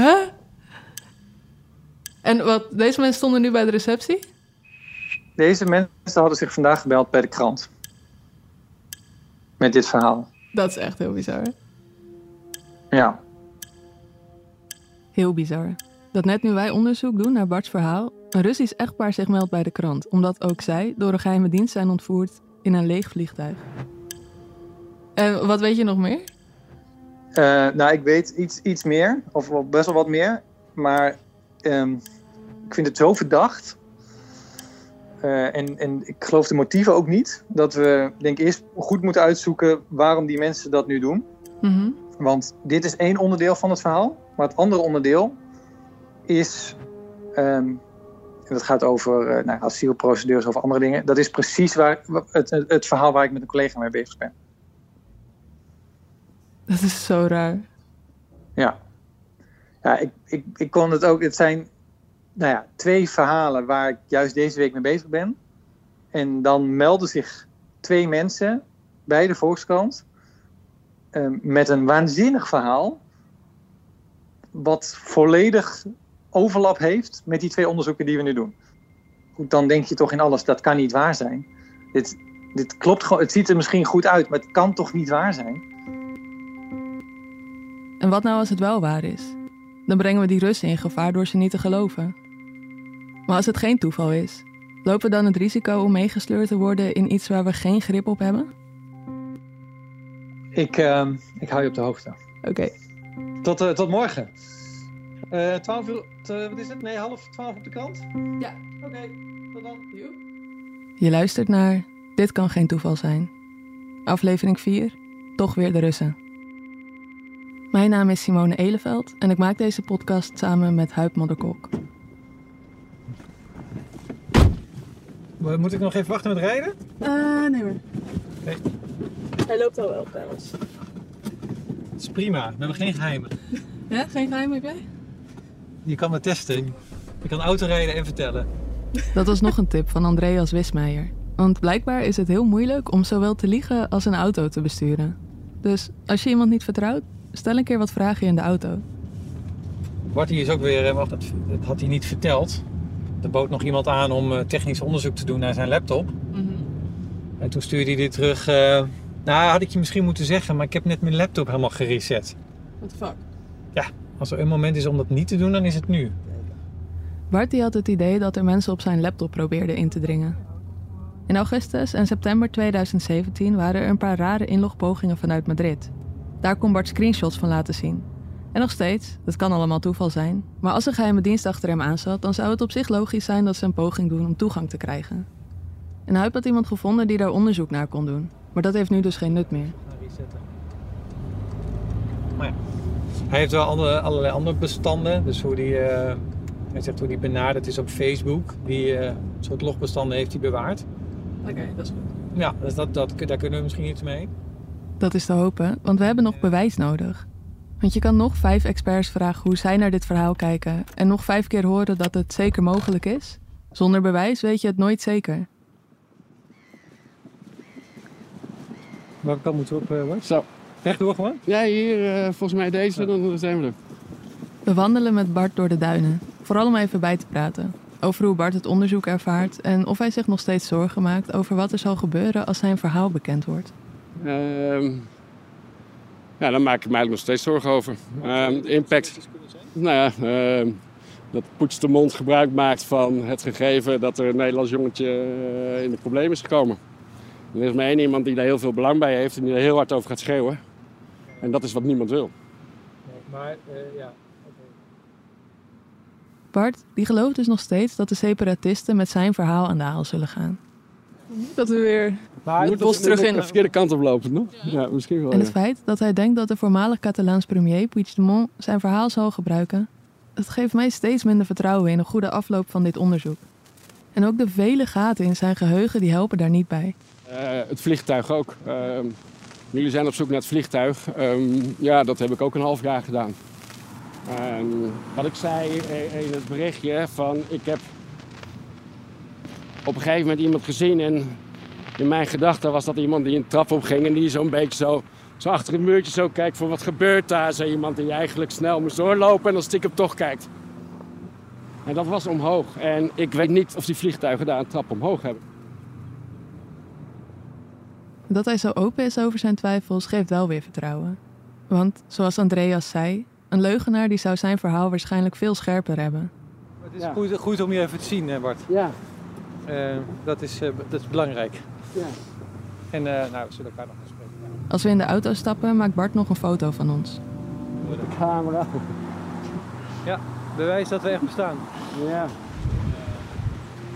Huh? En wat, deze mensen stonden nu bij de receptie? Deze mensen hadden zich vandaag gebeld bij de krant. Met dit verhaal. Dat is echt heel bizar. Ja. Heel bizar. Dat net nu wij onderzoek doen naar Bart's verhaal, een Russisch echtpaar zich meldt bij de krant, omdat ook zij door een geheime dienst zijn ontvoerd in een leeg vliegtuig. En wat weet je nog meer? Eh, nou, ik weet iets, iets meer, of best wel wat meer. Maar ehm, ik vind het zo verdacht. Eh, en, en ik geloof de motieven ook niet. Dat we, denk ik, eerst goed moeten uitzoeken waarom die mensen dat nu doen. Mhm. Want dit is één onderdeel van het verhaal. Maar het andere onderdeel is. ehm, en dat gaat over eh, nou, asielprocedures, over andere dingen. Dat is precies waar, het, het, het verhaal waar ik met een collega mee bezig ben. Dat is zo raar. Ja. Ja, ik, ik, ik kon het ook. Het zijn nou ja, twee verhalen waar ik juist deze week mee bezig ben. En dan melden zich twee mensen bij de Volkskrant. eh, met een waanzinnig verhaal. Wat volledig overlap heeft met die twee onderzoeken die we nu doen. Goed, dan denk je toch in alles, dat kan niet waar zijn. Dit, dit klopt gewoon. Het ziet er misschien goed uit, maar het kan toch niet waar zijn? En wat nou als het wel waar is? Dan brengen we die Russen in gevaar door ze niet te geloven. Maar als het geen toeval is, lopen we dan het risico om meegesleurd te worden in iets waar we geen grip op hebben? Ik, ehm, ik hou je op de hoogte. Oké, Tot, eh, tot morgen. Eh 12 uur, t- wat is het? Nee, half 12 op de krant? Ja. Oké, tot dan. je luistert naar Dit kan geen toeval zijn. Aflevering 4, toch weer de Russen. Mijn naam is Simone Eleveld en ik maak deze podcast samen met Huip Modderkok. Moet ik nog even wachten met rijden? Uh, nee maar. Oké. Hij loopt al wel bij ons. Dat is prima. We hebben geen geheimen. Ja, geen geheim heb jij? Je kan me testen. Je kan autorijden en vertellen. Dat was nog een tip van Andreas Wismeijer. Want blijkbaar is het heel moeilijk om zowel te liegen als een auto te besturen. Dus als je iemand niet vertrouwt, stel een keer wat vragen in de auto. Bart hier is ook weer, eh, wacht, dat, dat had hij niet verteld. Er bood nog iemand aan om eh, technisch onderzoek te doen naar zijn laptop. En toen stuurde hij dit terug. eh, nou, had ik je misschien moeten zeggen, maar ik heb net mijn laptop helemaal gereset. What the fuck? Als er een moment is om dat niet te doen, dan is het nu. Bart die had het idee dat er mensen op zijn laptop probeerden in te dringen. In augustus en september 2017 waren er een paar rare inlogpogingen vanuit Madrid. Daar kon Bart screenshots van laten zien. En nog steeds, het kan allemaal toeval zijn, maar als een geheime dienst achter hem aanzat, dan zou het op zich logisch zijn dat ze een poging doen om toegang te krijgen. En Huip had iemand gevonden die daar onderzoek naar kon doen, maar dat heeft nu dus geen nut meer. Maar ja, hij heeft wel andere, allerlei andere bestanden. Dus hoe die, eh, hij zegt hoe die benaderd is op Facebook. Die eh, soort logbestanden heeft hij bewaard. Oké, dat is goed. Ja, dus dat, dat, daar kunnen we misschien iets mee. Dat is te hopen, want we hebben nog bewijs nodig. Want je kan nog vijf experts vragen hoe zij naar dit verhaal kijken en nog vijf keer horen dat het zeker mogelijk is. Zonder bewijs weet je het nooit zeker. Welke kant moeten we op, uh, Bart? Zo. Rechtdoor gewoon? Ja, hier, eh, volgens mij deze, dan zijn we er. We wandelen met Bart door de duinen, vooral om even bij te praten. Over hoe Bart het onderzoek ervaart en of hij zich nog steeds zorgen maakt over wat er zal gebeuren als zijn verhaal bekend wordt. Ehm, ja, daar maak ik me eigenlijk nog steeds zorgen over. Ehm, impact. Nou ja, ehm, dat Poets de Mond gebruik maakt van het gegeven dat er een Nederlands jongetje eh, in de problemen is gekomen. Er is maar één iemand die daar heel veel belang bij heeft en die er heel hard over gaat schreeuwen. En dat is wat niemand wil. maar ja. Bart, die gelooft dus nog steeds dat de separatisten met zijn verhaal aan de haal zullen gaan. Dat we weer Maar het bos terug in. De verkeerde kant op lopen, nog? Ja, misschien wel. En het ja. feit dat hij denkt dat de voormalig Catalaans premier Puigdemont zijn verhaal zal gebruiken, dat geeft mij steeds minder vertrouwen in een goede afloop van dit onderzoek. En ook de vele gaten in zijn geheugen die helpen daar niet bij. Eh, het vliegtuig ook. Ehm, jullie zijn op zoek naar het vliegtuig. Ehm, ja, dat heb ik ook een half jaar gedaan. Wat ik zei in het berichtje van ik heb op een gegeven moment iemand gezien en in mijn gedachten was dat iemand die een trap opging en die zo'n beetje zo zo achter een muurtje zo kijkt van wat gebeurt daar. Zo iemand die eigenlijk snel moest doorlopen en dan stiekem toch kijkt. En dat was omhoog. En ik weet niet of die vliegtuigen daar een trap omhoog hebben. Dat hij zo open is over zijn twijfels geeft wel weer vertrouwen. Want, zoals Andreas zei, een leugenaar die zou zijn verhaal waarschijnlijk veel scherper hebben. Het is Ja. goed, goed om je even te zien, hè, Bart. Ja, Eh, dat, is, eh, dat is belangrijk. Ja. En eh, nou, we zullen elkaar nog gaan spreken. Als we in de auto stappen, maakt Bart nog een foto van ons. De camera. Ja, bewijs dat we echt bestaan. Ja.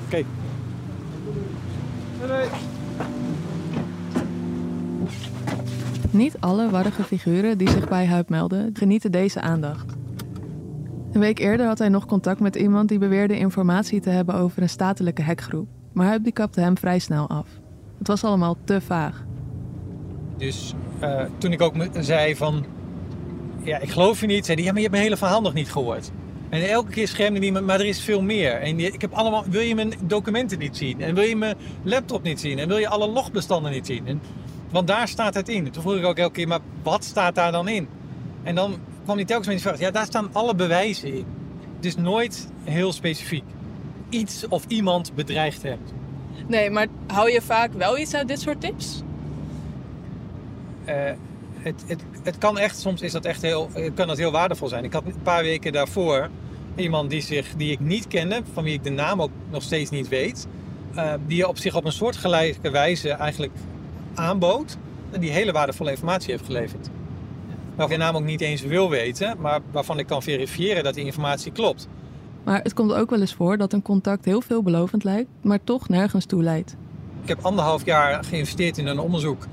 Oké. Doei. Niet alle warrige figuren die zich bij Huip melden, genieten deze aandacht. Een week eerder had hij nog contact met iemand die beweerde informatie te hebben over een statelijke hackgroep. Maar Huip die kapte hem vrij snel af. Het was allemaal te vaag. Dus eh, toen ik ook me- zei van... Ja, ik geloof je niet. Zei hij, ja, maar je hebt mijn hele verhaal nog niet gehoord. En elke keer schermde hij me, maar er is veel meer. En ik heb allemaal, wil je mijn documenten niet zien? En wil je mijn laptop niet zien? En wil je alle logbestanden niet zien? En, want daar staat het in. Toen vroeg ik ook elke keer, maar wat staat daar dan in? En dan kwam hij telkens met die vraag, ja, daar staan alle bewijzen in. Dus nooit heel specifiek. Iets of iemand bedreigd hebt. Nee, maar hou je vaak wel iets uit dit soort tips? Eh, het, het, het kan echt, soms is dat echt heel, eh, kan dat heel waardevol zijn. Ik had een paar weken daarvoor iemand die, zich, die ik niet kende, van wie ik de naam ook nog steeds niet weet, eh, die op zich op een soortgelijke wijze eigenlijk aanbood en die hele waardevolle informatie heeft geleverd. Waarvan de naam ook niet eens wil weten, maar waarvan ik kan verifiëren dat die informatie klopt. Maar het komt ook wel eens voor dat een contact heel veelbelovend lijkt, maar toch nergens toe leidt. Ik heb anderhalf jaar geïnvesteerd in een onderzoek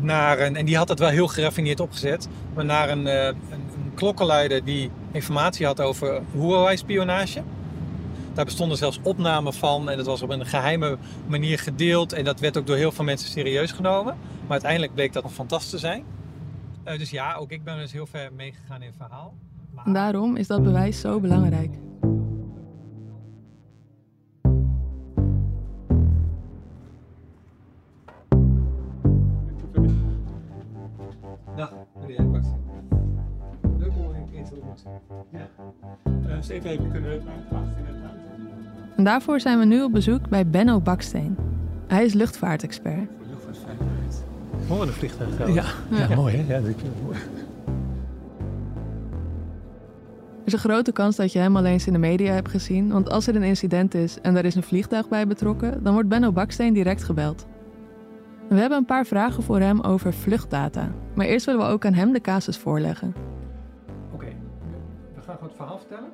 naar een, en die had het wel heel geraffineerd opgezet, maar naar een, eh, een, een klokkenluider die informatie had over Huawei-spionage. Daar bestonden zelfs opnamen van en dat was op een geheime manier gedeeld en dat werd ook door heel veel mensen serieus genomen. Maar uiteindelijk bleek dat nog fantastisch te zijn. Eh, dus ja, ook ik ben dus heel ver meegegaan in het verhaal. Maar- daarom is dat bewijs zo belangrijk. Even even kunnen ruimte. En daarvoor zijn we nu op bezoek bij Benno Baksteen. Hij is luchtvaartexpert. Luchtvaartveiligheid. Mooi een vliegtuig. Ja, ja, mooi hè? Ja, dat vind ik mooi. Er is een grote kans dat je hem al eens in de media hebt gezien, want als er een incident is en er is een vliegtuig bij betrokken, dan wordt Benno Baksteen direct gebeld. We hebben een paar vragen voor hem over vluchtdata, maar eerst willen we ook aan hem de casus voorleggen. Oké, we gaan gewoon het verhaal vertellen.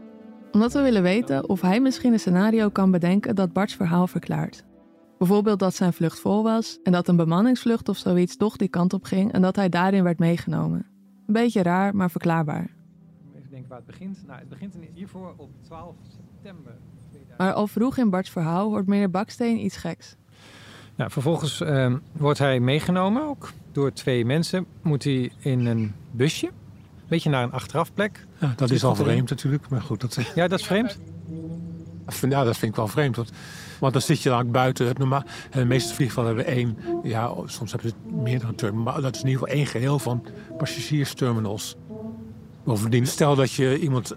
Omdat we willen weten of hij misschien een scenario kan bedenken dat Bart's verhaal verklaart. Bijvoorbeeld dat zijn vlucht vol was en dat een bemanningsvlucht of zoiets toch die kant op ging en dat hij daarin werd meegenomen. Een beetje raar, maar verklaarbaar. Even denken waar het begint. Nou, het begint in- hiervoor op 12 september 2000. Maar al vroeg in Bart's verhaal hoort meneer Baksteen iets geks. Nou, vervolgens ehm, wordt hij meegenomen, ook door twee mensen. Moet hij in een busje, beetje naar een achterafplek. Ja, dat is al vreemd natuurlijk, maar goed. Dat, Ja, dat is vreemd. ja, dat vind ik wel vreemd. Want, want dan zit je dan buiten het normaal. En de meeste vliegvelden hebben één, ja, soms hebben ze meerdere terminals. Maar dat is in ieder geval één geheel van passagiersterminals. Bovendien, stel dat je iemand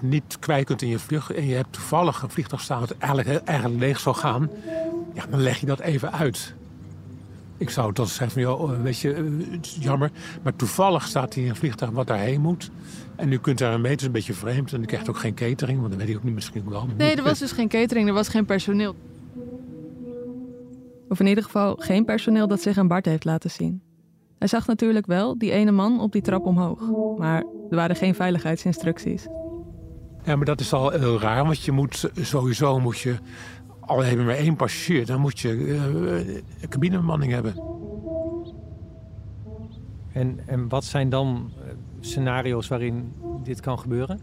niet kwijt kunt in je vlucht... en je hebt toevallig een vliegtuig staan dat eigenlijk, eigenlijk leeg zou gaan... ja, dan leg je dat even uit. Ik zou dan zeggen van, joh, weet je, eh, het is jammer... maar toevallig staat hier een vliegtuig wat daarheen moet... en u kunt daar een meter, is een beetje vreemd... en u krijgt ook geen catering, want dan weet ik ook niet misschien wel. Nee, er was dus geen catering, er was geen personeel. Of in ieder geval geen personeel dat zich aan Bart heeft laten zien. Hij zag natuurlijk wel die ene man op die trap omhoog. Maar er waren geen veiligheidsinstructies. Ja, maar dat is al heel raar, want je moet sowieso moet je, al heb je maar één passagier, dan moet je een cabinebemanning hebben. En, en wat zijn dan eh, scenario's waarin dit kan gebeuren?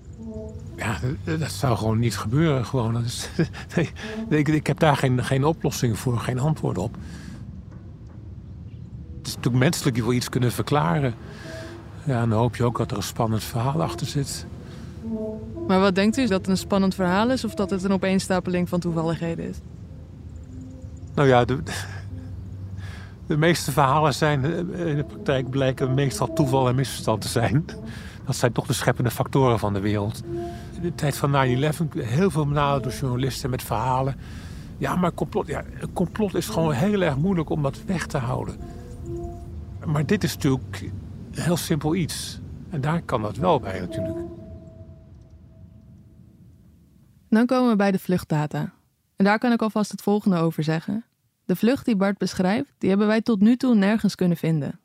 Ja, dat, dat zou gewoon niet gebeuren. Gewoon. Dat is, nee, ik, ik heb daar geen, geen oplossing voor, geen antwoord op. Het is natuurlijk menselijk, je wil iets kunnen verklaren. Ja, en dan hoop je ook dat er een spannend verhaal achter zit. Maar wat denkt u? Dat het een spannend verhaal is of dat het een opeenstapeling van toevalligheden is? Nou ja, de, meeste verhalen zijn in de praktijk blijken meestal toeval en misverstand te zijn. Dat zijn toch de scheppende factoren van de wereld. In de tijd van 9-11 heel veel benaderd door journalisten met verhalen. Ja, maar complot, ja, een complot is gewoon heel erg moeilijk om dat weg te houden. Maar dit is natuurlijk een heel simpel iets. En daar kan dat wel bij natuurlijk. Dan komen we bij de vluchtdata. En daar kan ik alvast het volgende over zeggen. De vlucht die Bart beschrijft, die hebben wij tot nu toe nergens kunnen vinden.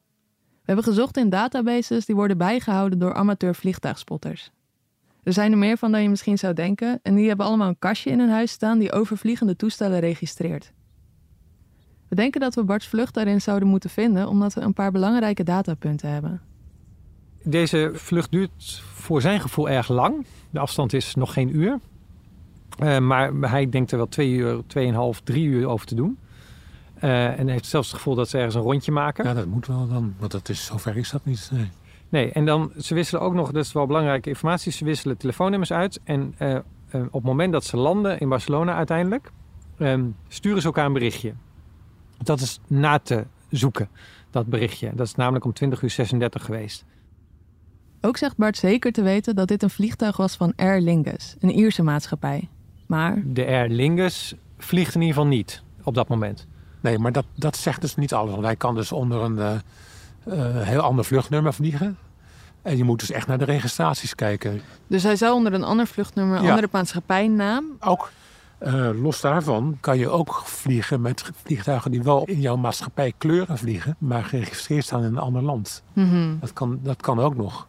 We hebben gezocht in databases die worden bijgehouden door amateur vliegtuigspotters. Er zijn er meer van dan je misschien zou denken en die hebben allemaal een kastje in hun huis staan die overvliegende toestellen registreert. We denken dat we Bart's vlucht daarin zouden moeten vinden omdat we een paar belangrijke datapunten hebben. Deze vlucht duurt voor zijn gevoel erg lang. De afstand is nog geen uur. Uh, maar hij denkt er wel twee uur, tweeënhalf, drie uur over te doen. Uh, en heeft zelfs het gevoel dat ze ergens een rondje maken. Ja, dat moet wel dan, want dat is, zover is dat niet. Nee. nee, en dan, ze wisselen ook nog, dat is wel belangrijke informatie, ze wisselen telefoonnummers uit. En uh, op het moment dat ze landen in Barcelona uiteindelijk, um, sturen ze elkaar een berichtje. Dat is na te zoeken, dat berichtje. Dat is namelijk om 20 uur 36 geweest. Ook zegt Bart zeker te weten dat dit een vliegtuig was van Aer Lingus, een Ierse maatschappij. Maar... De Aer Lingus vliegt in ieder geval niet op dat moment. Nee, maar dat, dat zegt dus niet alles. Want hij kan dus onder een uh, uh, heel ander vluchtnummer vliegen. En je moet dus echt naar de registraties kijken. Dus hij zou onder een ander vluchtnummer, een ja. andere maatschappijnaam... Ook. Uh, los daarvan kan je ook vliegen met vliegtuigen die wel in jouw maatschappij kleuren vliegen, maar geregistreerd staan in een ander land. Mm -hmm. dat, kan, dat kan ook nog.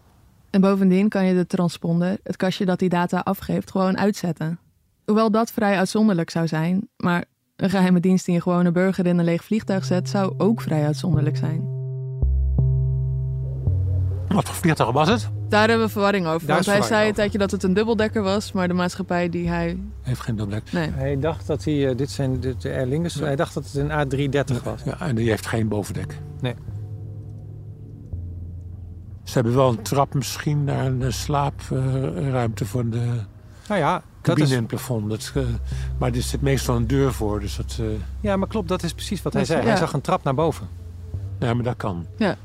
En bovendien kan je de transponder, het kastje dat die data afgeeft, gewoon uitzetten. Hoewel dat vrij uitzonderlijk zou zijn, maar een geheime dienst die een gewone burger in een leeg vliegtuig zet, zou ook vrij uitzonderlijk zijn. Wat voor vliegtuig was het? Daar hebben we verwarring over. want hij zei een tijdje dat het een dubbeldekker was, maar de maatschappij die hij. Heeft geen dubbeldekker. Nee. Hij dacht dat hij, uh, dit zijn de, de Aer Lingus, ja. hij dacht dat het een A330 was. Ja, en die heeft geen bovendek. Nee. Ze hebben wel een trap misschien naar een slaapruimte voor de nou ja, cabine is... in het plafond. Dat, uh, maar er zit meestal een deur voor. Dus dat, uh... Ja, maar klopt, dat is precies wat hij zei. Ja. Hij zag een trap naar boven. Ja, maar dat kan. Ja,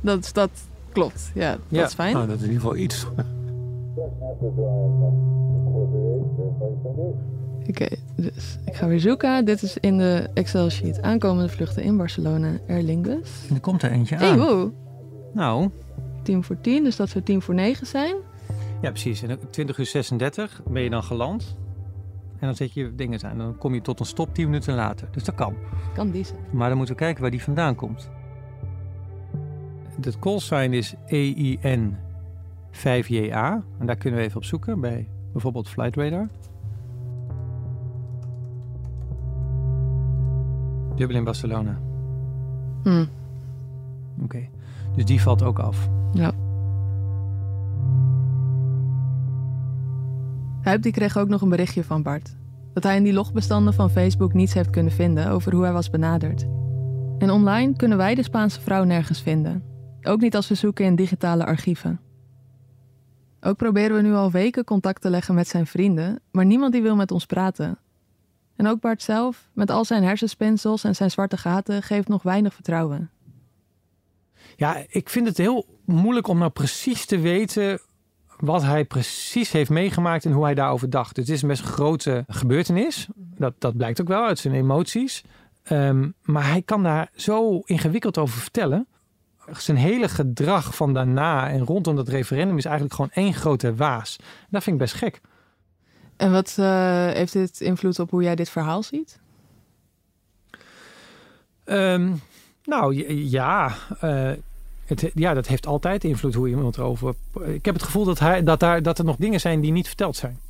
dat, dat klopt. Ja, dat ja. is fijn. Nou, dat is in ieder geval iets. Oké, okay, dus ik ga weer zoeken. Dit is in de Excel-sheet. Aankomende vluchten in Barcelona, Aer Lingus. En er komt er eentje aan. Hey, wow. Nou. 10 voor 10, dus dat zou 10 voor 9 zijn. Ja, precies. En 20 uur 36 ben je dan geland. En dan zet je dingen aan. Dan kom je tot een stop 10 minuten later. Dus dat kan. Kan die zijn. Maar dan moeten we kijken waar die vandaan komt. Het callsign is EIN 5JA. En daar kunnen we even op zoeken bij bijvoorbeeld Flight Radar. Dublin, Barcelona. Hmm. Oké. Okay. Dus die valt ook af. Ja. Huip kreeg ook nog een berichtje van Bart. Dat hij in die logbestanden van Facebook niets heeft kunnen vinden over hoe hij was benaderd. En online kunnen wij de Spaanse vrouw nergens vinden. Ook niet als we zoeken in digitale archieven. Ook proberen we nu al weken contact te leggen met zijn vrienden, maar niemand die wil met ons praten. En ook Bart zelf, met al zijn hersenspinsels en zijn zwarte gaten, geeft nog weinig vertrouwen. Ja, ik vind het heel moeilijk om nou precies te weten wat hij precies heeft meegemaakt en hoe hij daarover dacht. Het is een best grote gebeurtenis. Dat, dat blijkt ook wel uit zijn emoties. Um, maar hij kan daar zo ingewikkeld over vertellen. Zijn hele gedrag van daarna en rondom dat referendum is eigenlijk gewoon één grote waas. Dat vind ik best gek. En wat uh, heeft dit invloed op hoe jij dit verhaal ziet? Um, nou ja, uh, ja, dat heeft altijd invloed hoe iemand erover. Ik heb het gevoel dat, hij, dat, daar, dat er nog dingen zijn die niet verteld zijn.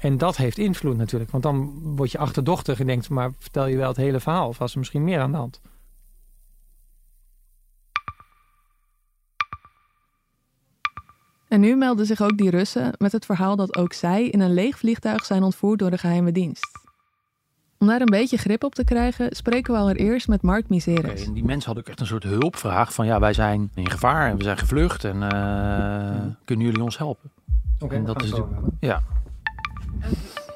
En dat heeft invloed natuurlijk. Want dan word je achterdochtig en denkt, maar vertel je wel het hele verhaal? Of was er misschien meer aan de hand? En nu melden zich ook die Russen met het verhaal dat ook zij in een leeg vliegtuig zijn ontvoerd door de geheime dienst. Om daar een beetje grip op te krijgen, spreken we allereerst met Mark Miseres. Okay, en die mensen hadden ook echt een soort hulpvraag van ja, wij zijn in gevaar en we zijn gevlucht en uh, ja. kunnen jullie ons helpen? Oké, okay, dat is natuurlijk, ja.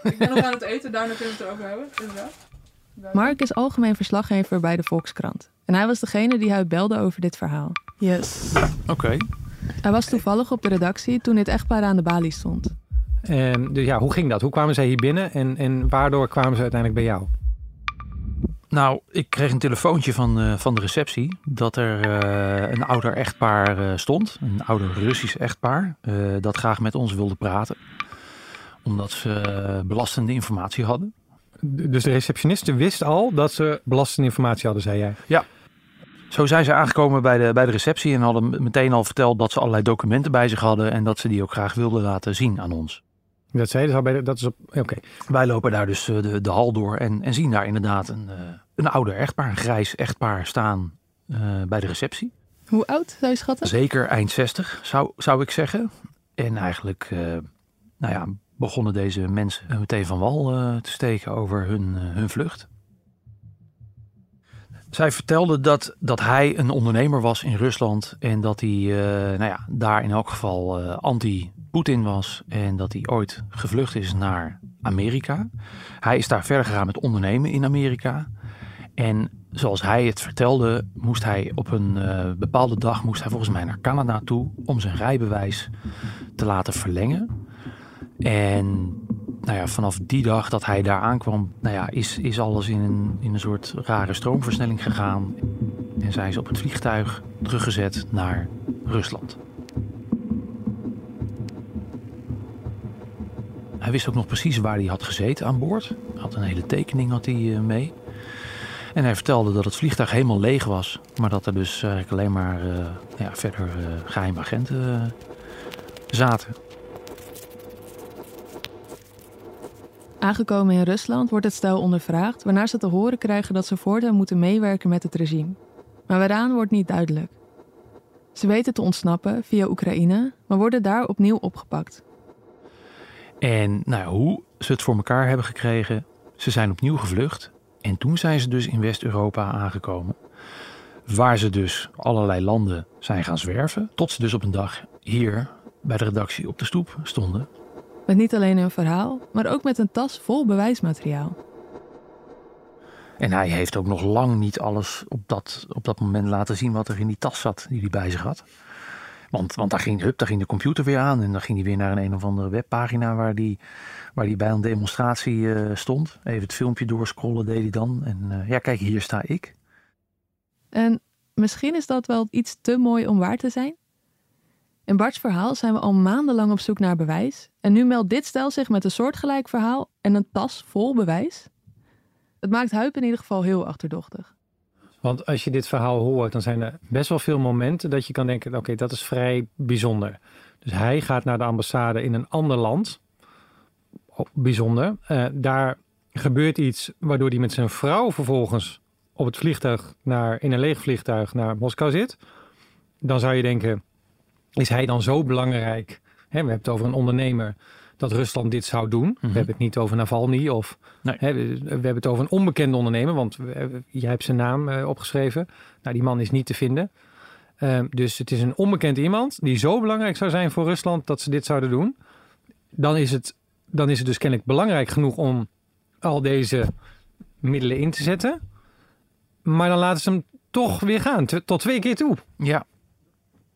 Ik ben nog aan het eten, daarna kunnen we het erover hebben. Inderdaad. Mark is algemeen verslaggever bij de Volkskrant. En hij was degene die hij belde over dit verhaal. Yes. Oké. Hij was toevallig op de redactie toen dit echtpaar aan de balie stond. En dus ja, hoe ging dat? Hoe kwamen zij hier binnen en, en waardoor kwamen ze uiteindelijk bij jou? Nou, ik kreeg een telefoontje van, eh, van de receptie dat er eh, een ouder echtpaar eh, stond. Een ouder Russisch echtpaar dat graag met ons wilde praten. Omdat ze belastende informatie hadden. Dus de receptioniste wist al dat ze belastende informatie hadden, zei jij. Zo zijn ze aangekomen bij de, bij de receptie en hadden meteen al verteld dat ze allerlei documenten bij zich hadden. En dat ze die ook graag wilden laten zien aan ons. Dat zei je al bij de, dat is op. Oké. Wij lopen daar dus eh, de, de hal door en, en zien daar inderdaad een, eh, een ouder echtpaar, een grijs echtpaar staan eh, bij de receptie. Hoe oud zou je schatten? Zeker eind 60 zou, zou ik zeggen. En eigenlijk eh, nou ja, begonnen deze mensen meteen van wal eh, te steken over hun, hun vlucht. Zij vertelde dat, dat hij een ondernemer was in Rusland en dat hij eh, nou ja, daar in elk geval eh, anti-Poetin was en dat hij ooit gevlucht is naar Amerika. Hij is daar verder gegaan met ondernemen in Amerika. En zoals hij het vertelde, moest hij op een eh, bepaalde dag moest hij volgens mij naar Canada toe om zijn rijbewijs te laten verlengen. En nou ja, vanaf die dag dat hij daar aankwam, nou ja, is, is alles in een, in een soort rare stroomversnelling gegaan. En zijn ze op het vliegtuig teruggezet naar Rusland. Hij wist ook nog precies waar hij had gezeten aan boord. Had een hele tekening had hij, eh, mee. En hij vertelde dat het vliegtuig helemaal leeg was. Maar dat er dus alleen maar eh, ja, verder eh geheime agenten zaten. Aangekomen in Rusland wordt het stel ondervraagd, waarna ze te horen krijgen dat ze voortaan moeten meewerken met het regime. Maar waaraan wordt niet duidelijk. Ze weten te ontsnappen via Oekraïne, maar worden daar opnieuw opgepakt. En nou hoe ze het voor elkaar hebben gekregen, ze zijn opnieuw gevlucht. En toen zijn ze dus in West-Europa aangekomen. Waar ze dus allerlei landen zijn gaan zwerven. Tot ze dus op een dag hier bij de redactie op de stoep stonden. Met niet alleen hun verhaal, maar ook met een tas vol bewijsmateriaal. En hij heeft ook nog lang niet alles op dat, op dat moment laten zien wat er in die tas zat die hij bij zich had. Want, want daar, ging, hup, ging de computer weer aan en dan ging hij weer naar een een of andere webpagina waar die, waar die bij een demonstratie eh, stond. Even het filmpje doorscrollen deed hij dan. En eh, ja, kijk, hier sta ik. En misschien is dat wel iets te mooi om waar te zijn? In Bart's verhaal zijn we al maandenlang op zoek naar bewijs. En nu meldt dit stel zich met een soortgelijk verhaal en een tas vol bewijs. Het maakt Huip in ieder geval heel achterdochtig. Want als je dit verhaal hoort, dan zijn er best wel veel momenten dat je kan denken: oké, dat is vrij bijzonder. Dus hij gaat naar de ambassade in een ander land. Oh, bijzonder. Eh, daar gebeurt iets waardoor hij met zijn vrouw vervolgens op het vliegtuig naar, in een leeg vliegtuig naar Moskou zit. Dan zou je denken: is hij dan zo belangrijk? We hebben het over een ondernemer dat Rusland dit zou doen. We hebben het niet over Navalny of Nee. hè, we, we hebben het over een onbekende ondernemer, want we- jij hebt zijn naam eh, opgeschreven. Nou, die man is niet te vinden. Ehm, dus het is een onbekend iemand die zo belangrijk zou zijn voor Rusland dat ze dit zouden doen. Dan is het, dan is het dus kennelijk belangrijk genoeg om al deze middelen in te zetten. Maar dan laten ze hem toch weer gaan, tot twee keer toe. Ja,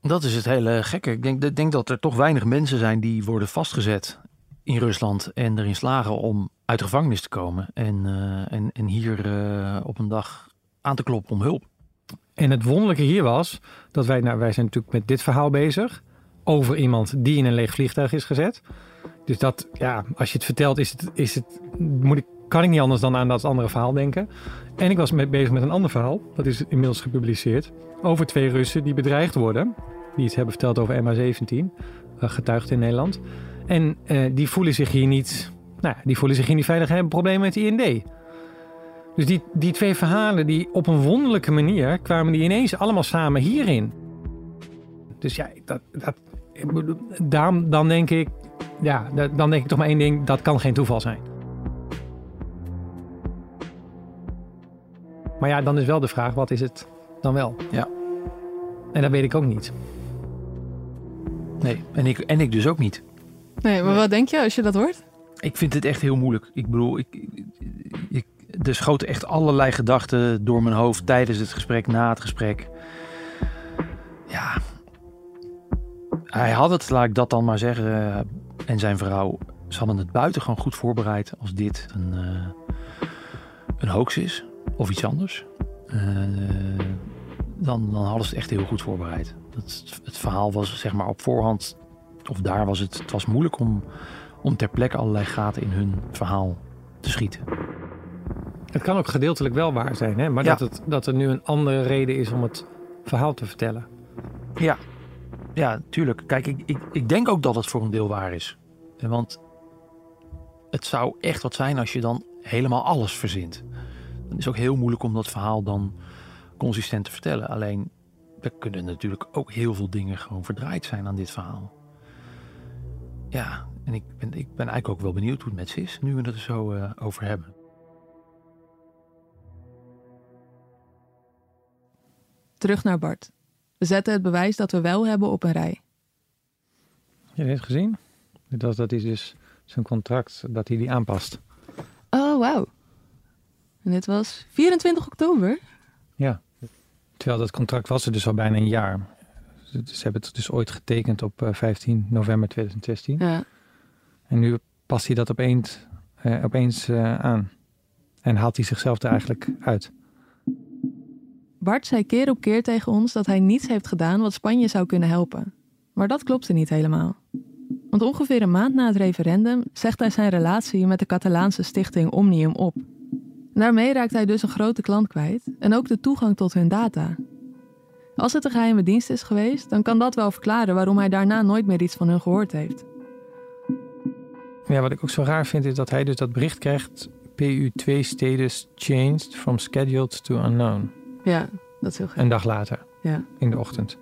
dat is het hele gekke. Ik denk, ik denk dat er toch weinig mensen zijn die worden vastgezet in Rusland en erin slagen om uit de gevangenis te komen en, eh, en, en hier eh, op een dag aan te kloppen om hulp. En het wonderlijke hier was dat wij, nou, wij zijn natuurlijk met dit verhaal bezig. Over iemand die in een leeg vliegtuig is gezet. Dus dat, ja, als je het vertelt, is het, is het, moet ik, kan ik niet anders dan aan dat andere verhaal denken. En ik was met, bezig met een ander verhaal, dat is inmiddels gepubliceerd. Over twee Russen die bedreigd worden. Die iets hebben verteld over MH17, eh, getuigd in Nederland. En eh, die voelen zich hier niet, nou, ja, die voelen zich hier niet veilig en hebben problemen met de IND. Dus die, die twee verhalen, die op een wonderlijke manier kwamen die ineens allemaal samen hierin. Dus ja, dat, dat, daarom, dan denk ik, ja, dan denk ik toch maar één ding, dat kan geen toeval zijn. Maar ja, dan is wel de vraag, wat is het dan wel? Ja. En dat weet ik ook niet. Nee, en ik, en ik dus ook niet. Nee, maar wat denk je als je dat hoort? Ik vind het echt heel moeilijk. Ik bedoel, ik, ik, er schoten echt allerlei gedachten door mijn hoofd tijdens het gesprek, na het gesprek. Ja, hij had het, laat ik dat dan maar zeggen, en zijn vrouw, ze hadden het buitengewoon goed voorbereid als dit een, uh, een hoax is of iets anders. Uh, dan, dan hadden ze het echt heel goed voorbereid. Dat, het verhaal was zeg maar op voorhand, of daar was het, het was moeilijk om, om ter plekke allerlei gaten in hun verhaal te schieten. Het kan ook gedeeltelijk wel waar zijn, hè? maar dat, het, dat er nu een andere reden is om het verhaal te vertellen. Ja, ja tuurlijk. Kijk, ik, ik, ik denk ook dat het voor een deel waar is. Want het zou echt wat zijn als je dan helemaal alles verzint. Dan is het ook heel moeilijk om dat verhaal dan consistent te vertellen. Alleen, er kunnen natuurlijk ook heel veel dingen gewoon verdraaid zijn aan dit verhaal. Ja, en ik ben, ik ben eigenlijk ook wel benieuwd hoe het met ze is, nu we het er zo uh, over hebben. Terug naar Bart. We zetten het bewijs dat we wel hebben op een rij. Je heeft gezien? Dat, dat is dus zijn contract, dat hij die aanpast. Oh, wauw. En dit was 24 oktober? Ja. Terwijl dat contract was er dus al bijna een jaar. Ze hebben het dus ooit getekend op 15 eh, november 2016. Ja. En nu past hij dat opeens, uh, opeens uh, aan. En haalt hij zichzelf er eigenlijk uit. Bart zei keer op keer tegen ons dat hij niets heeft gedaan wat Spanje zou kunnen helpen. Maar dat klopte niet helemaal. Want ongeveer een maand na het referendum zegt hij zijn relatie met de Catalaanse stichting Omnium op. Daarmee raakt hij dus een grote klant kwijt en ook de toegang tot hun data. Als het een geheime dienst is geweest, dan kan dat wel verklaren waarom hij daarna nooit meer iets van hun gehoord heeft. Ja, wat ik ook zo raar vind is dat hij dus dat bericht krijgt: PU2 status changed from scheduled to unknown. Ja, dat is heel gek. Een dag later. Ja. In de ochtend.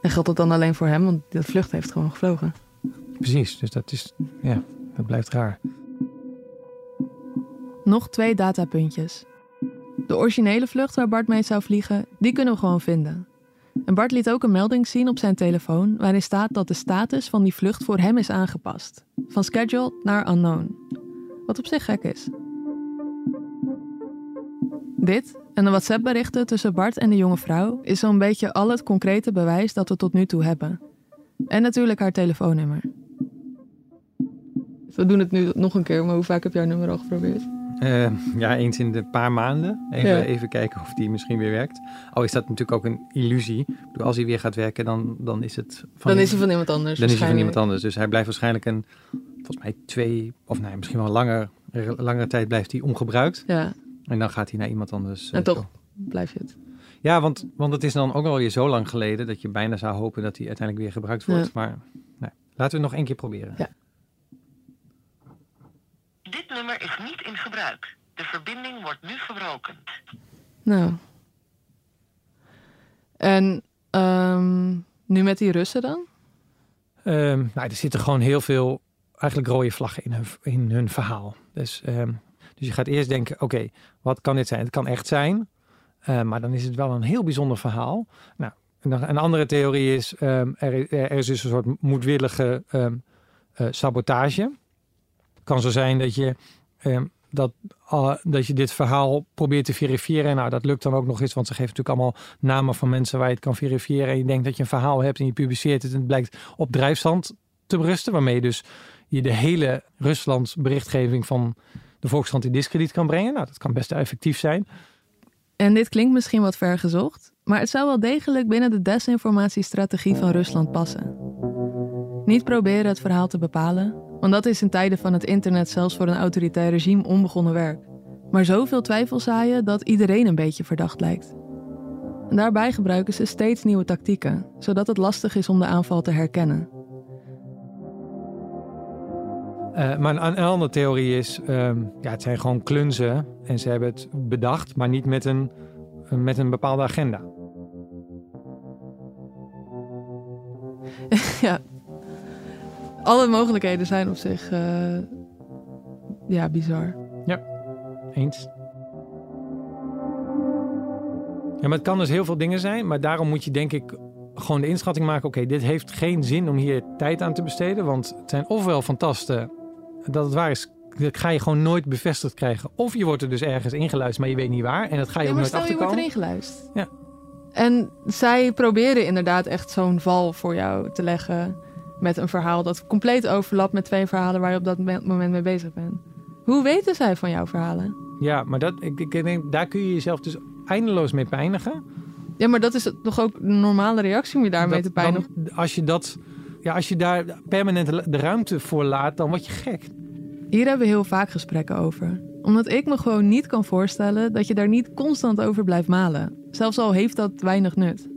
En geldt dat dan alleen voor hem? Want de vlucht heeft gewoon gevlogen. Precies, dus dat is, ja, dat blijft raar. Nog twee datapuntjes. De originele vlucht waar Bart mee zou vliegen, die kunnen we gewoon vinden. En Bart liet ook een melding zien op zijn telefoon waarin staat dat de status van die vlucht voor hem is aangepast. Van scheduled naar unknown. Wat op zich gek is. Dit en de WhatsApp-berichten tussen Bart en de jonge vrouw is zo'n beetje al het concrete bewijs dat we tot nu toe hebben. En natuurlijk haar telefoonnummer. We doen het nu nog een keer, maar hoe vaak heb jij nummer al geprobeerd? Uh, ja, eens in de paar maanden. Even, even kijken of die misschien weer werkt. Al is dat natuurlijk ook een illusie. Als hij weer gaat werken, dan, dan is het van... Dan is hij van iemand anders. Dan is hij van iemand anders. Dus hij blijft waarschijnlijk een, volgens mij twee, of nee, misschien wel langer, langere tijd blijft hij ongebruikt. Ja. En dan gaat hij naar iemand anders. En uh, toch blijf je het. Ja, want, want het is dan ook alweer zo lang geleden dat je bijna zou hopen dat hij uiteindelijk weer gebruikt wordt. Maar nee, laten we nog één keer proberen. Ja. Dit nummer is niet in gebruik. De verbinding wordt nu verbroken. Nou. En um, nu met die Russen dan? Um, nou, er zitten gewoon heel veel eigenlijk rode vlaggen in hun, in hun verhaal. Dus, um, dus je gaat eerst denken, oké, wat kan dit zijn? Het kan echt zijn, uh, maar dan is het wel een heel bijzonder verhaal. Nou, een andere theorie is, er, er, is dus een soort moedwillige uh, sabotage kan zo zijn dat je, eh, dat, uh, dat je dit verhaal probeert te verifiëren. Nou, dat lukt dan ook nog eens, want ze geven natuurlijk allemaal namen van mensen waar je het kan verifiëren. En je denkt dat je een verhaal hebt en je publiceert het en het blijkt op drijfstand te berusten. Waarmee dus je de hele Ruslands berichtgeving van de Volkskrant in discrediet kan brengen. Nou, dat kan best effectief zijn. En dit klinkt misschien wat vergezocht, maar het zou wel degelijk binnen de desinformatiestrategie van Rusland passen. Niet proberen het verhaal te bepalen, want dat is in tijden van het internet zelfs voor een autoritair regime onbegonnen werk. Maar zoveel twijfel zaaien dat iedereen een beetje verdacht lijkt. En daarbij gebruiken ze steeds nieuwe tactieken, zodat het lastig is om de aanval te herkennen. Uh, maar een, een, andere theorie is, um, ja, het zijn gewoon klunzen en ze hebben het bedacht, maar niet met een, met een bepaalde agenda. ja, alle mogelijkheden zijn op zich uh, ja, bizar. Ja, eens. Ja, maar het kan dus heel veel dingen zijn. Maar daarom moet je denk ik gewoon de inschatting maken. Oké, dit heeft geen zin om hier tijd aan te besteden. Want het zijn ofwel fantasten dat het waar is, dat ga je gewoon nooit bevestigd krijgen. Of je wordt er dus ergens ingeluisterd, maar je weet niet waar. En dat ga je Ja, ook maar nooit stel je wordt achterkomen. erin geluisterd. Ja. En zij proberen inderdaad echt zo'n val voor jou te leggen met een verhaal dat compleet overlapt met twee verhalen waar je op dat me- moment mee bezig bent. Hoe weten zij van jouw verhalen? Ja, maar dat, ik, ik denk, daar kun je jezelf dus eindeloos mee pijnigen. Ja, maar dat is toch ook een normale reactie om je daarmee Dat- te pijnigen? dan- als, je dat, ja, als je daar permanent de ruimte voor laat, dan word je gek. Hier hebben we heel vaak gesprekken over. Omdat ik me gewoon niet kan voorstellen dat je daar niet constant over blijft malen. Zelfs al heeft dat weinig nut.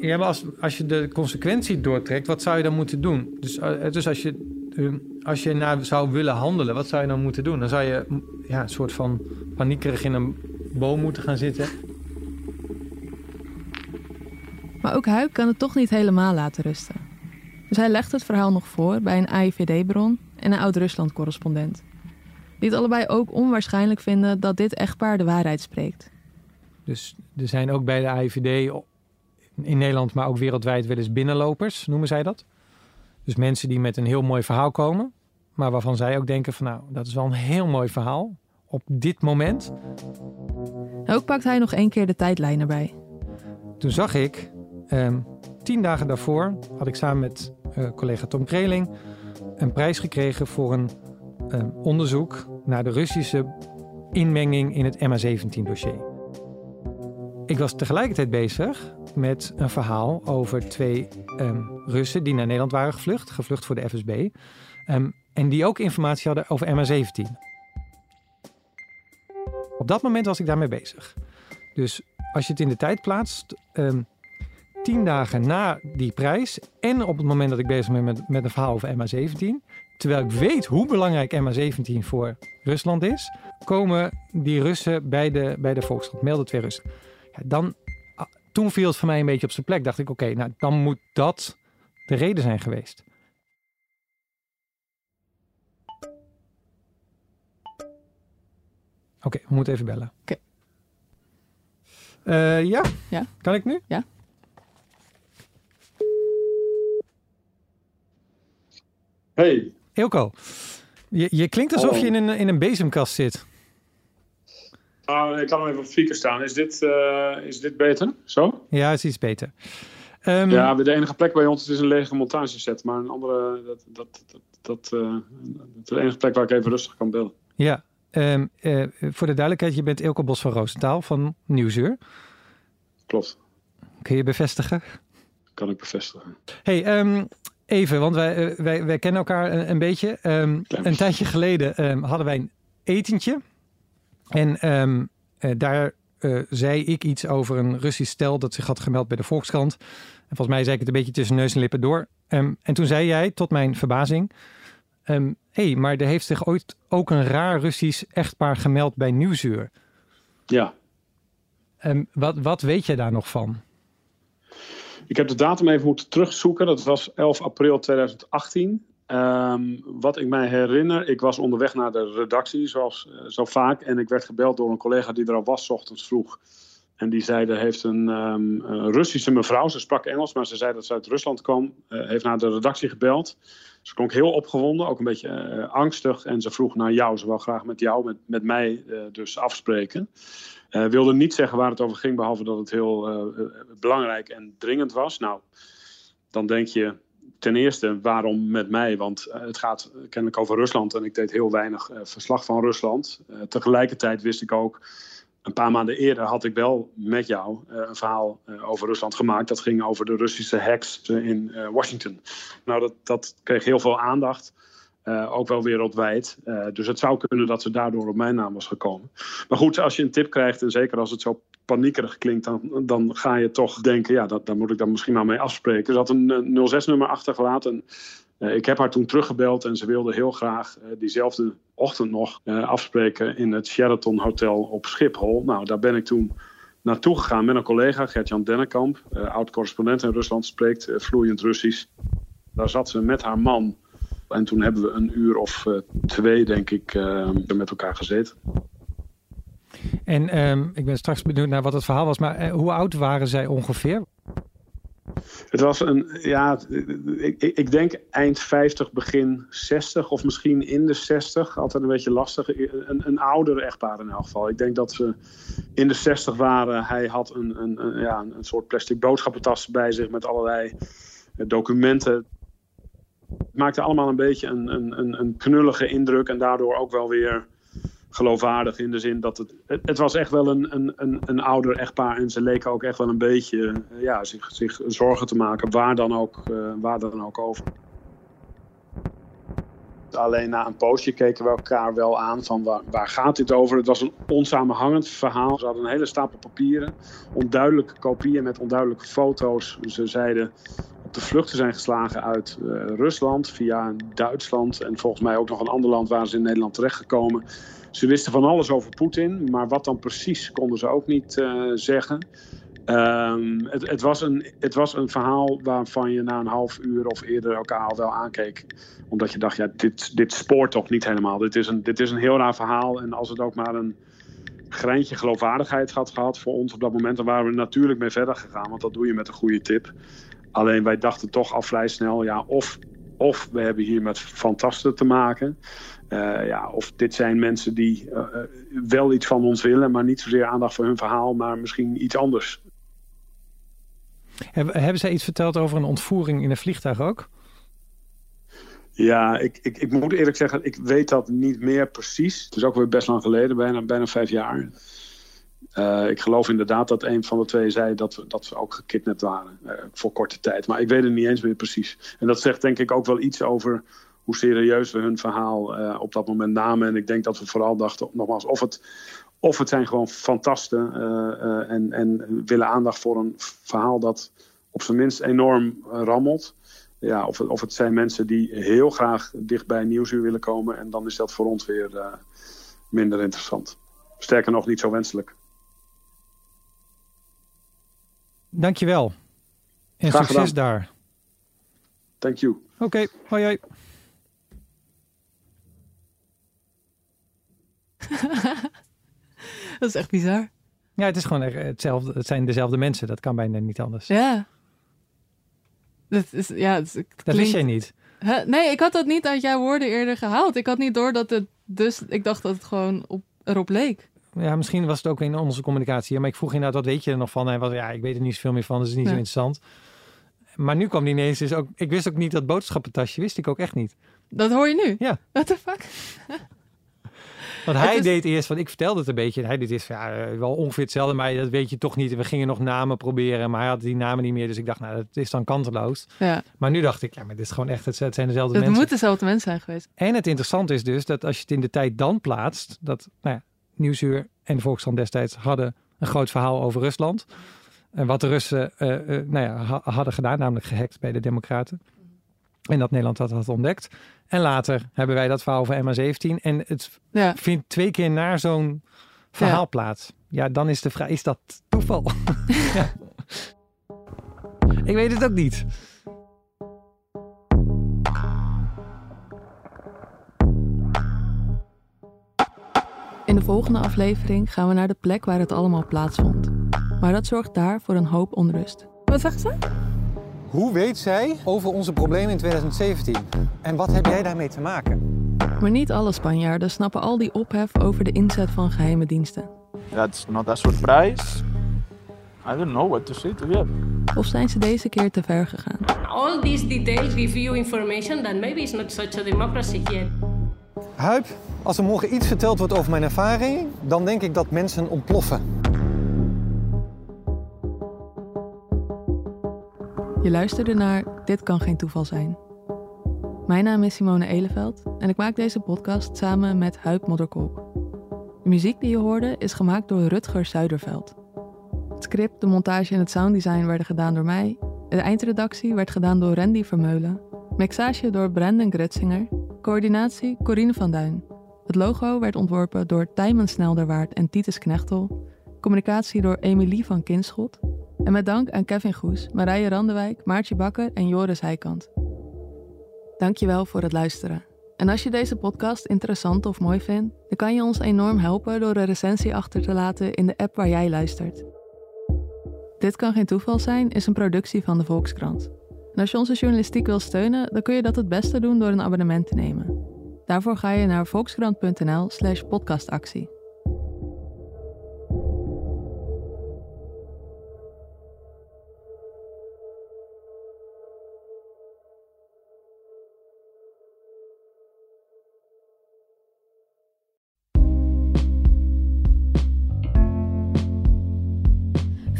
Ja, maar als, als je de consequentie doortrekt, wat zou je dan moeten doen? Dus, eh, dus als je, eh, als je nou zou willen handelen, wat zou je dan moeten doen? Dan zou je mm, ja, een soort van paniekerig in een boom moeten gaan zitten. Maar ook Huik kan het toch niet helemaal laten rusten. Dus hij legt het verhaal nog voor bij een AIVD-bron en een oud-Rusland-correspondent. Die het allebei ook onwaarschijnlijk vinden dat dit echtpaar de waarheid spreekt. Dus er zijn ook bij de AIVD in Nederland, maar ook wereldwijd wel eens binnenlopers, noemen zij dat. Dus mensen die met een heel mooi verhaal komen, maar waarvan zij ook denken van nou, dat is wel een heel mooi verhaal op dit moment. Ook pakt hij nog één keer de tijdlijn erbij. Toen zag ik, ehm, tien dagen daarvoor had ik samen met eh, collega Tom Kreling een prijs gekregen voor een ehm, onderzoek naar de Russische inmenging in het MH17-dossier. Ik was tegelijkertijd bezig met een verhaal over twee ehm, Russen die naar Nederland waren gevlucht, gevlucht voor de FSB, ehm, en die ook informatie hadden over MH17. Op dat moment was ik daarmee bezig. Dus als je het in de tijd plaatst, ehm, tien dagen na die prijs en op het moment dat ik bezig ben met, met een verhaal over MH17, terwijl ik weet hoe belangrijk MH17 voor Rusland is, komen die Russen bij de, bij de Volkskrant, melden twee Russen. Ja, dan, ah, toen viel het voor mij een beetje op zijn plek. Dacht ik, oké, nou dan moet dat de reden zijn geweest. Oké, we moeten even bellen. Oké. Eh, ja? Ja. Kan ik nu? Ja. Hey, Ilko, je, je klinkt alsof je in een, in een bezemkast zit. Ah, ik kan hem even op speaker staan. Is dit, eh, is dit beter? Zo? Ja, is iets beter. Ehm, Ja, de enige plek bij ons is een lege montageset. Maar een andere, dat, dat, dat, dat, eh, dat is de enige plek waar ik even rustig kan bellen. Ja, ehm, eh, voor de duidelijkheid, je bent Ilko Bos van Roosentaal van Nieuwsuur. Klopt, Kun je bevestigen? kan ik bevestigen. hey, ehm, even, want wij, wij, wij kennen elkaar een, een beetje. Een tijdje geleden hadden wij een etentje. En ehm, eh, daar eh, zei ik iets over een Russisch stel dat zich had gemeld bij de Volkskrant. En volgens mij zei ik het een beetje tussen neus en lippen door. Ehm, en toen zei jij, tot mijn verbazing... Hé, hey, maar er heeft zich ooit ook een raar Russisch echtpaar gemeld bij Nieuwsuur. Ja, Ehm, wat, wat weet je daar nog van? ik heb de datum even moeten terugzoeken. Dat was 11 april 2018. Ehm, wat ik mij herinner, ik was onderweg naar de redactie, zoals eh, zo vaak. En ik werd gebeld door een collega die er al was, ochtends vroeg. En die zei, er heeft een, ehm, een Russische mevrouw, ze sprak Engels, maar ze zei dat ze uit Rusland kwam, eh, heeft naar de redactie gebeld. Ze klonk heel opgewonden, ook een beetje eh, angstig. En ze vroeg naar jou, ze wil graag met jou, met, met mij dus afspreken. Wilde niet zeggen waar het over ging, behalve dat het heel belangrijk en dringend was. Nou, dan denk je ten eerste, waarom met mij? Want eh, het gaat kennelijk over Rusland en ik deed heel weinig eh, verslag van Rusland. Eh, tegelijkertijd wist ik ook, een paar maanden eerder had ik wel met jou een verhaal over Rusland gemaakt. Dat ging over de Russische hacks in Washington. Nou, dat, dat kreeg heel veel aandacht. Eh, ook wel wereldwijd. Eh, dus het zou kunnen dat ze daardoor op mijn naam was gekomen. Maar goed, als je een tip krijgt, en zeker als het zo paniekerig klinkt, dan, dan ga je toch denken, ja, dat, daar moet ik dan misschien maar mee afspreken. Ze had een eh, 06-nummer achtergelaten. Eh, ik heb haar toen teruggebeld en ze wilde heel graag eh, diezelfde ochtend nog eh, afspreken in het Sheraton Hotel op Schiphol. Nou, daar ben ik toen naartoe gegaan met een collega, Gert-Jan Dennekamp, eh, oud-correspondent in Rusland, spreekt eh, vloeiend Russisch. Daar zat ze met haar man. En toen hebben we een uur of eh, twee, denk ik, eh, met elkaar gezeten. En ehm, ik ben straks benieuwd naar wat het verhaal was. Maar eh, hoe oud waren zij ongeveer? Het was een, ja, ik, ik denk eind 50, begin 60 of misschien in de 60. Altijd een beetje lastig. Een, een ouder echtpaar in elk geval. Ik denk dat ze in de 60 waren. Hij had een, een, een ja, een soort plastic boodschappentas bij zich met allerlei documenten. Maakte allemaal een beetje een, een, een knullige indruk en daardoor ook wel weer geloofwaardig in de zin dat het. Het, was echt wel een, een, een, een ouder echtpaar en ze leken ook echt wel een beetje eh, ja, zich, zorgen te maken, waar dan ook, uh, waar dan ook over. Alleen na een poosje keken we elkaar wel aan van waar, waar gaat dit over. Het was een onsamenhangend verhaal. Ze hadden een hele stapel papieren, onduidelijke kopieën met onduidelijke foto's. Ze zeiden op de vlucht zijn geslagen uit uh, Rusland via Duitsland en volgens mij ook nog een ander land waar ze in Nederland terechtgekomen. Ze wisten van alles over Poetin, maar wat dan precies konden ze ook niet uh, zeggen. Um, het, het, was een, het was een verhaal waarvan je na een half uur of eerder elkaar al wel aankeek. Omdat je dacht, ja, dit, dit spoort toch niet helemaal. Dit is, een, dit is een heel raar verhaal. En als het ook maar een greintje geloofwaardigheid had gehad voor ons op dat moment, dan waren we natuurlijk mee verder gegaan. Want dat doe je met een goede tip. Alleen wij dachten toch al vrij snel, ja, of, of we hebben hier met fantasten te maken. Uh, ja, of dit zijn mensen die uh, wel iets van ons willen, maar niet zozeer aandacht voor hun verhaal, maar misschien iets anders. Hebben, hebben zij iets verteld over een ontvoering in een vliegtuig ook? Ja, ik, ik, ik moet eerlijk zeggen, ik weet dat niet meer precies. Het is ook weer best lang geleden, bijna, bijna vijf jaar. Uh, ik geloof inderdaad dat een van de twee zei dat, dat ze ook gekidnapt waren uh, voor korte tijd. Maar ik weet het niet eens meer precies. En dat zegt denk ik ook wel iets over hoe serieus we hun verhaal uh, op dat moment namen. En ik denk dat we vooral dachten, nogmaals, of het, of het zijn gewoon fantasten en, en willen aandacht voor een verhaal dat op zijn minst enorm rammelt. Ja, of, het, of het zijn mensen die heel graag dicht bij Nieuwsuur willen komen. En dan is dat voor ons weer minder interessant. Sterker nog, niet zo wenselijk. Dankjewel. En Graag succes gedaan. daar. Thank you. Oké, okay, hoi hoi. dat is echt bizar. Ja, het is gewoon hetzelfde. Het zijn dezelfde mensen. Dat kan bijna niet anders. Ja. Dat, is, ja, het, dat wist jij niet. Huh? Nee, ik had dat niet uit jouw woorden eerder gehaald. Ik had niet door dat het dus... Ik dacht dat het gewoon op, erop leek. Ja, misschien was het ook in onze communicatie. Maar ik vroeg inderdaad, wat weet je er nog van? Hij was, ja, ik weet er niet zoveel meer van. Dus het is niet zo interessant. Maar nu kwam die ineens dus ook... Ik wist ook niet dat boodschappentasje. Wist ik ook echt niet. Dat hoor je nu? Ja. What the fuck? Want hij is... deed eerst, want ik vertelde het een beetje. En hij deed eerst ja, wel ongeveer hetzelfde, maar dat weet je toch niet. We gingen nog namen proberen, maar hij had die namen niet meer. Dus ik dacht, nou, dat is dan kanteloos. Ja. Maar nu dacht ik, ja, maar dit is gewoon echt, het zijn dezelfde dat mensen. Het moeten dezelfde mensen zijn geweest. En het interessante is dus dat als je het in de tijd dan plaatst, dat nou ja, Nieuwsuur en de Volkskrant destijds hadden een groot verhaal over Rusland. En wat de Russen uh, uh, nou ja, ha hadden gedaan, namelijk gehackt bij de Democraten. En dat Nederland dat had ontdekt. En later hebben wij dat verhaal over MH17. En het ja. vindt twee keer naar zo'n verhaal ja. plaats. Ja, dan is de vraag, is dat toeval? Ik weet het ook niet. In de volgende aflevering gaan we naar de plek waar het allemaal plaatsvond. Maar dat zorgt daar voor een hoop onrust. Wat zegt ze? Hoe weet zij over onze problemen in 2017? En wat heb jij daarmee te maken? Maar niet alle Spanjaarden snappen al die ophef over de inzet van geheime diensten. That's not a surprise. I don't know what to say to you. Of zijn ze deze keer te ver gegaan? All these details give you information that maybe it's not such a democracy yet. Huip, als er morgen iets verteld wordt over mijn ervaring, dan denk ik dat mensen ontploffen. Je luisterde naar Dit kan geen toeval zijn. Mijn naam is Simone Eleveld en ik maak deze podcast samen met Huip Modderkolk. De muziek die je hoorde is gemaakt door Rutger Zuiderveld. Het script, de montage en het sounddesign werden gedaan door mij. De eindredactie werd gedaan door Randy Vermeulen. Mixage door Brandon Grutsinger. Coördinatie Corine van Duin. Het logo werd ontworpen door Tijmen Snelderwaard en Titus Knechtel. Communicatie door Emilie van Kinschot. En met dank aan Kevin Goes, Marije Randewijk, Maartje Bakker en Joris Heikant. Dankjewel voor het luisteren. En als je deze podcast interessant of mooi vindt, dan kan je ons enorm helpen door een recensie achter te laten in de app waar jij luistert. Dit kan geen toeval zijn is een productie van de Volkskrant. En als je onze journalistiek wil steunen, dan kun je dat het beste doen door een abonnement te nemen. Daarvoor ga je naar volkskrant.nl/slash podcastactie.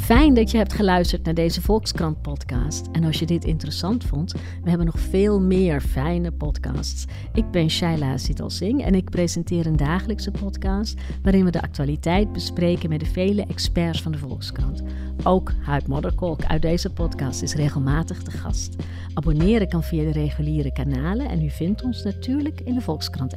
Fijn dat je hebt geluisterd naar deze Volkskrant podcast. En als je dit interessant vond, we hebben nog veel meer fijne podcasts. Ik ben Shaila Sital en ik presenteer een dagelijkse podcast waarin we de actualiteit bespreken met de vele experts van de Volkskrant. Ook Huid Modderkolk uit deze podcast is regelmatig te gast. Abonneren kan via de reguliere kanalen en u vindt ons natuurlijk in de Volkskrant